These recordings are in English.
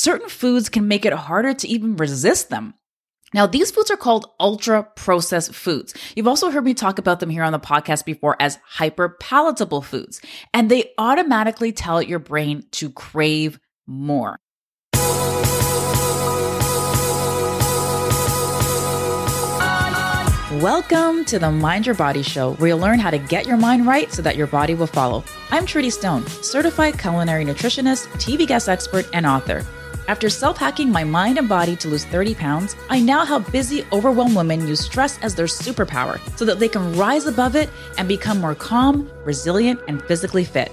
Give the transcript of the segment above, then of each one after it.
certain foods can make it harder to even resist them. Now, these foods are called ultra processed foods. You've also heard me talk about them here on the podcast before as hyper palatable foods, and they automatically tell your brain to crave more. Welcome to the Mind Your Body Show, where you'll learn how to get your mind right so that your body will follow. I'm Trudy Stone, certified culinary nutritionist, TV guest expert, and author. After self hacking my mind and body to lose 30 pounds, I now help busy, overwhelmed women use stress as their superpower so that they can rise above it and become more calm, resilient, and physically fit.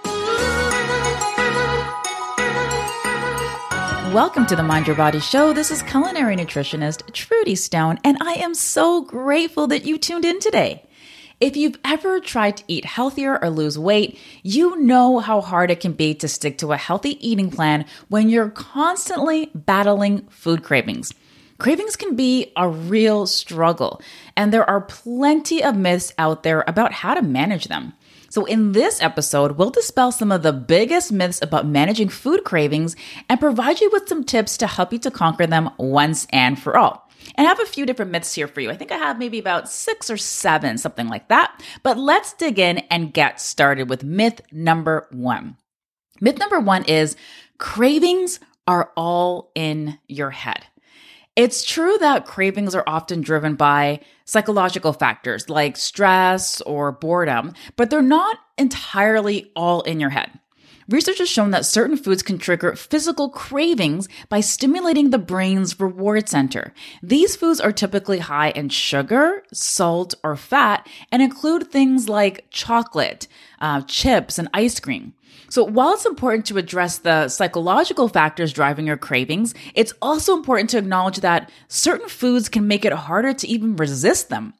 Welcome to the Mind Your Body Show. This is culinary nutritionist Trudy Stone, and I am so grateful that you tuned in today. If you've ever tried to eat healthier or lose weight, you know how hard it can be to stick to a healthy eating plan when you're constantly battling food cravings. Cravings can be a real struggle, and there are plenty of myths out there about how to manage them. So, in this episode, we'll dispel some of the biggest myths about managing food cravings and provide you with some tips to help you to conquer them once and for all. And I have a few different myths here for you. I think I have maybe about six or seven, something like that. But let's dig in and get started with myth number one. Myth number one is cravings are all in your head. It's true that cravings are often driven by psychological factors like stress or boredom, but they're not entirely all in your head. Research has shown that certain foods can trigger physical cravings by stimulating the brain's reward center. These foods are typically high in sugar, salt, or fat and include things like chocolate, uh, chips, and ice cream. So while it's important to address the psychological factors driving your cravings, it's also important to acknowledge that certain foods can make it harder to even resist them.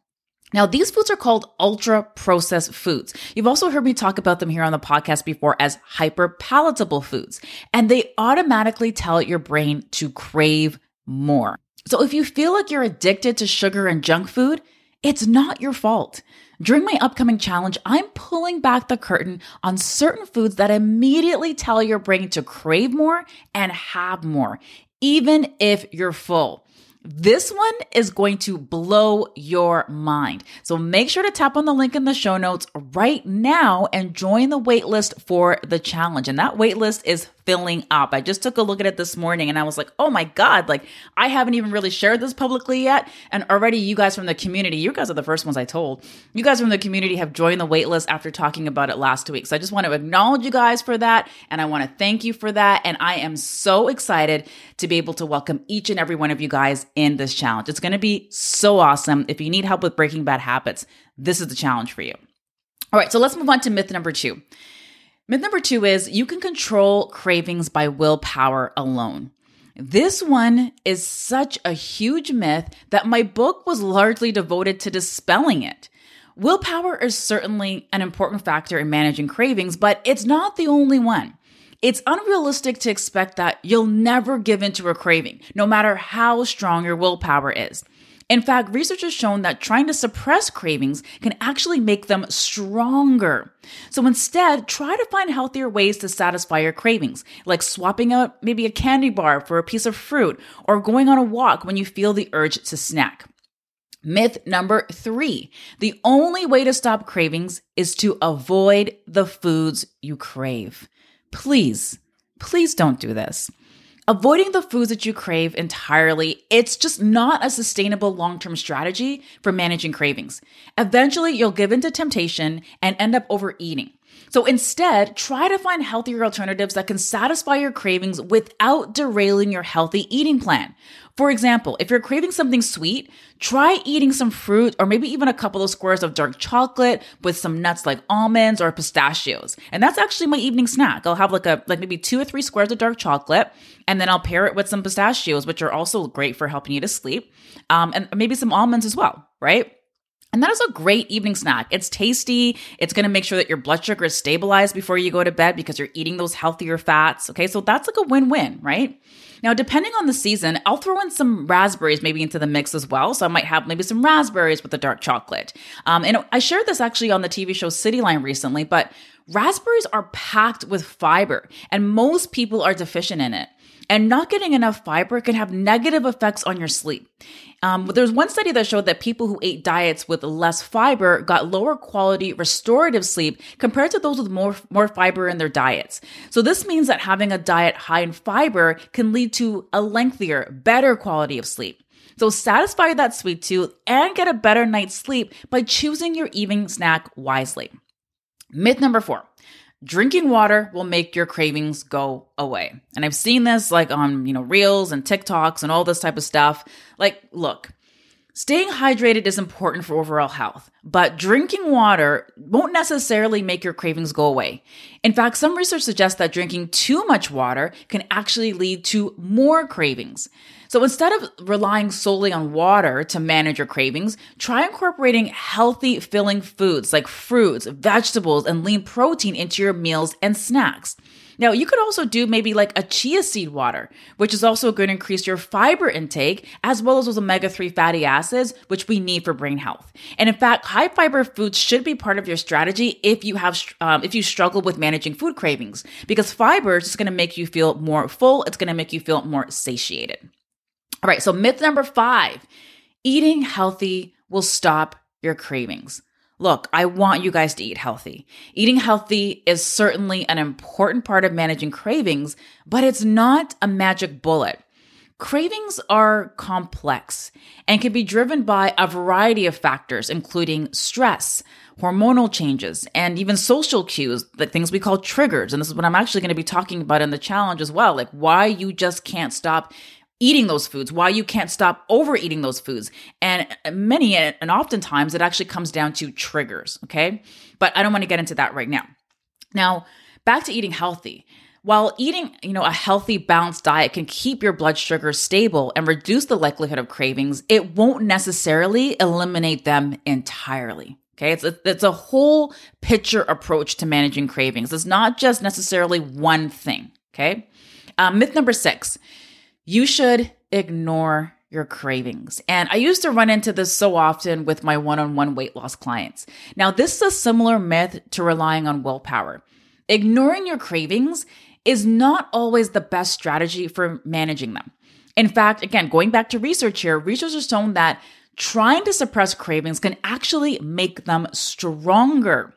Now, these foods are called ultra processed foods. You've also heard me talk about them here on the podcast before as hyper palatable foods, and they automatically tell your brain to crave more. So if you feel like you're addicted to sugar and junk food, it's not your fault. During my upcoming challenge, I'm pulling back the curtain on certain foods that immediately tell your brain to crave more and have more, even if you're full. This one is going to blow your mind. So make sure to tap on the link in the show notes right now and join the waitlist for the challenge. And that waitlist is filling up. I just took a look at it this morning and I was like, oh my God, like I haven't even really shared this publicly yet. And already you guys from the community, you guys are the first ones I told. You guys from the community have joined the waitlist after talking about it last week. So I just want to acknowledge you guys for that. And I want to thank you for that. And I am so excited to be able to welcome each and every one of you guys in this challenge. It's going to be so awesome. If you need help with breaking bad habits, this is the challenge for you. All right, so let's move on to myth number two. Myth number two is you can control cravings by willpower alone. This one is such a huge myth that my book was largely devoted to dispelling it. Willpower is certainly an important factor in managing cravings, but it's not the only one. It's unrealistic to expect that you'll never give in to a craving, no matter how strong your willpower is. In fact, research has shown that trying to suppress cravings can actually make them stronger. So instead, try to find healthier ways to satisfy your cravings, like swapping out maybe a candy bar for a piece of fruit or going on a walk when you feel the urge to snack. Myth number three the only way to stop cravings is to avoid the foods you crave. Please, please don't do this. Avoiding the foods that you crave entirely, it's just not a sustainable long term strategy for managing cravings. Eventually, you'll give in to temptation and end up overeating. So instead, try to find healthier alternatives that can satisfy your cravings without derailing your healthy eating plan. For example, if you're craving something sweet, try eating some fruit or maybe even a couple of squares of dark chocolate with some nuts like almonds or pistachios. And that's actually my evening snack. I'll have like a like maybe 2 or 3 squares of dark chocolate and then I'll pair it with some pistachios which are also great for helping you to sleep. Um, and maybe some almonds as well, right? And that is a great evening snack. It's tasty. It's going to make sure that your blood sugar is stabilized before you go to bed because you're eating those healthier fats. Okay. So that's like a win win, right? Now, depending on the season, I'll throw in some raspberries maybe into the mix as well. So I might have maybe some raspberries with the dark chocolate. Um, and I shared this actually on the TV show Cityline recently, but raspberries are packed with fiber and most people are deficient in it and not getting enough fiber can have negative effects on your sleep. Um, there's one study that showed that people who ate diets with less fiber got lower quality restorative sleep compared to those with more, more fiber in their diets. So this means that having a diet high in fiber can lead to a lengthier, better quality of sleep. So satisfy that sweet tooth and get a better night's sleep by choosing your evening snack wisely. Myth number four. Drinking water will make your cravings go away. And I've seen this like on, you know, reels and TikToks and all this type of stuff. Like, look, staying hydrated is important for overall health, but drinking water won't necessarily make your cravings go away. In fact, some research suggests that drinking too much water can actually lead to more cravings. So instead of relying solely on water to manage your cravings, try incorporating healthy filling foods like fruits, vegetables, and lean protein into your meals and snacks. Now, you could also do maybe like a chia seed water, which is also going to increase your fiber intake as well as those omega 3 fatty acids, which we need for brain health. And in fact, high fiber foods should be part of your strategy if you have, um, if you struggle with managing food cravings, because fiber is just going to make you feel more full. It's going to make you feel more satiated. All right, so myth number five eating healthy will stop your cravings. Look, I want you guys to eat healthy. Eating healthy is certainly an important part of managing cravings, but it's not a magic bullet. Cravings are complex and can be driven by a variety of factors, including stress, hormonal changes, and even social cues, like things we call triggers. And this is what I'm actually going to be talking about in the challenge as well, like why you just can't stop eating those foods, why you can't stop overeating those foods. And many, and oftentimes it actually comes down to triggers. Okay. But I don't want to get into that right now. Now, back to eating healthy. While eating, you know, a healthy, balanced diet can keep your blood sugar stable and reduce the likelihood of cravings, it won't necessarily eliminate them entirely. Okay. It's a, it's a whole picture approach to managing cravings. It's not just necessarily one thing. Okay. Um, myth number six you should ignore your cravings. And I used to run into this so often with my one on one weight loss clients. Now, this is a similar myth to relying on willpower. Ignoring your cravings is not always the best strategy for managing them. In fact, again, going back to research here, research has shown that trying to suppress cravings can actually make them stronger.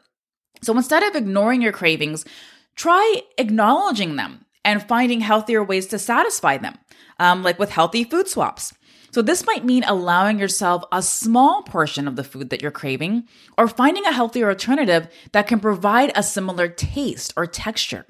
So instead of ignoring your cravings, try acknowledging them and finding healthier ways to satisfy them um, like with healthy food swaps. So, this might mean allowing yourself a small portion of the food that you're craving or finding a healthier alternative that can provide a similar taste or texture.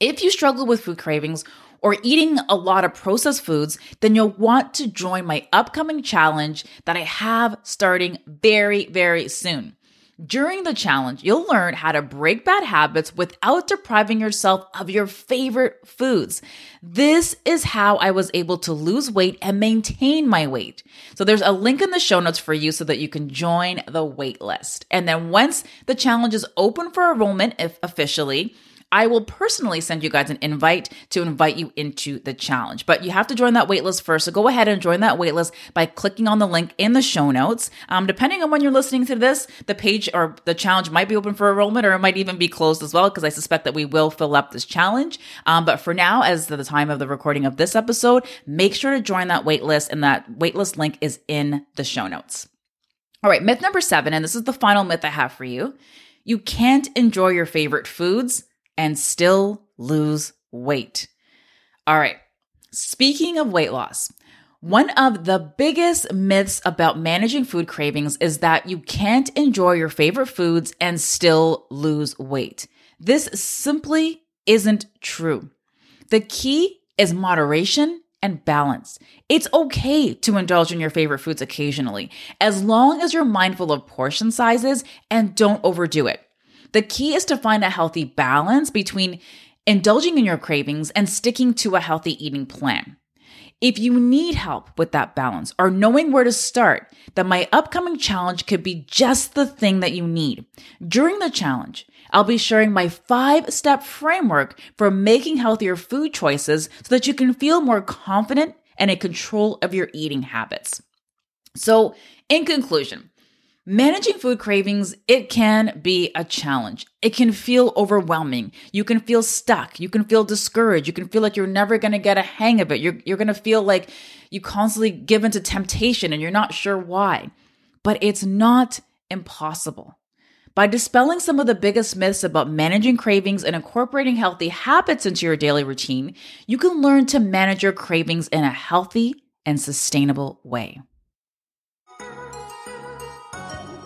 If you struggle with food cravings or eating a lot of processed foods, then you'll want to join my upcoming challenge that I have starting very, very soon. During the challenge, you'll learn how to break bad habits without depriving yourself of your favorite foods. This is how I was able to lose weight and maintain my weight. So there's a link in the show notes for you so that you can join the wait list. And then once the challenge is open for enrollment, if officially, I will personally send you guys an invite to invite you into the challenge. But you have to join that waitlist first. So go ahead and join that waitlist by clicking on the link in the show notes. Um, depending on when you're listening to this, the page or the challenge might be open for enrollment or it might even be closed as well, because I suspect that we will fill up this challenge. Um, but for now, as the time of the recording of this episode, make sure to join that waitlist, and that waitlist link is in the show notes. All right, myth number seven, and this is the final myth I have for you. You can't enjoy your favorite foods and still lose weight. All right. Speaking of weight loss, One of the biggest myths about managing food cravings is that you can't enjoy your favorite foods and still lose weight. This simply isn't true. The key is moderation and balance. It's okay to indulge in your favorite foods occasionally, as long as you're mindful of portion sizes and don't overdo it. The key is to find a healthy balance between indulging in your cravings and sticking to a healthy eating plan. If you need help with that balance or knowing where to start, then my upcoming challenge could be just the thing that you need. During the challenge, I'll be sharing my five step framework for making healthier food choices so that you can feel more confident and in control of your eating habits. So, in conclusion, Managing food cravings, it can be a challenge. It can feel overwhelming. You can feel stuck. You can feel discouraged. You can feel like you're never going to get a hang of it. You're, you're going to feel like you constantly give into temptation and you're not sure why. But it's not impossible. By dispelling some of the biggest myths about managing cravings and incorporating healthy habits into your daily routine, you can learn to manage your cravings in a healthy and sustainable way.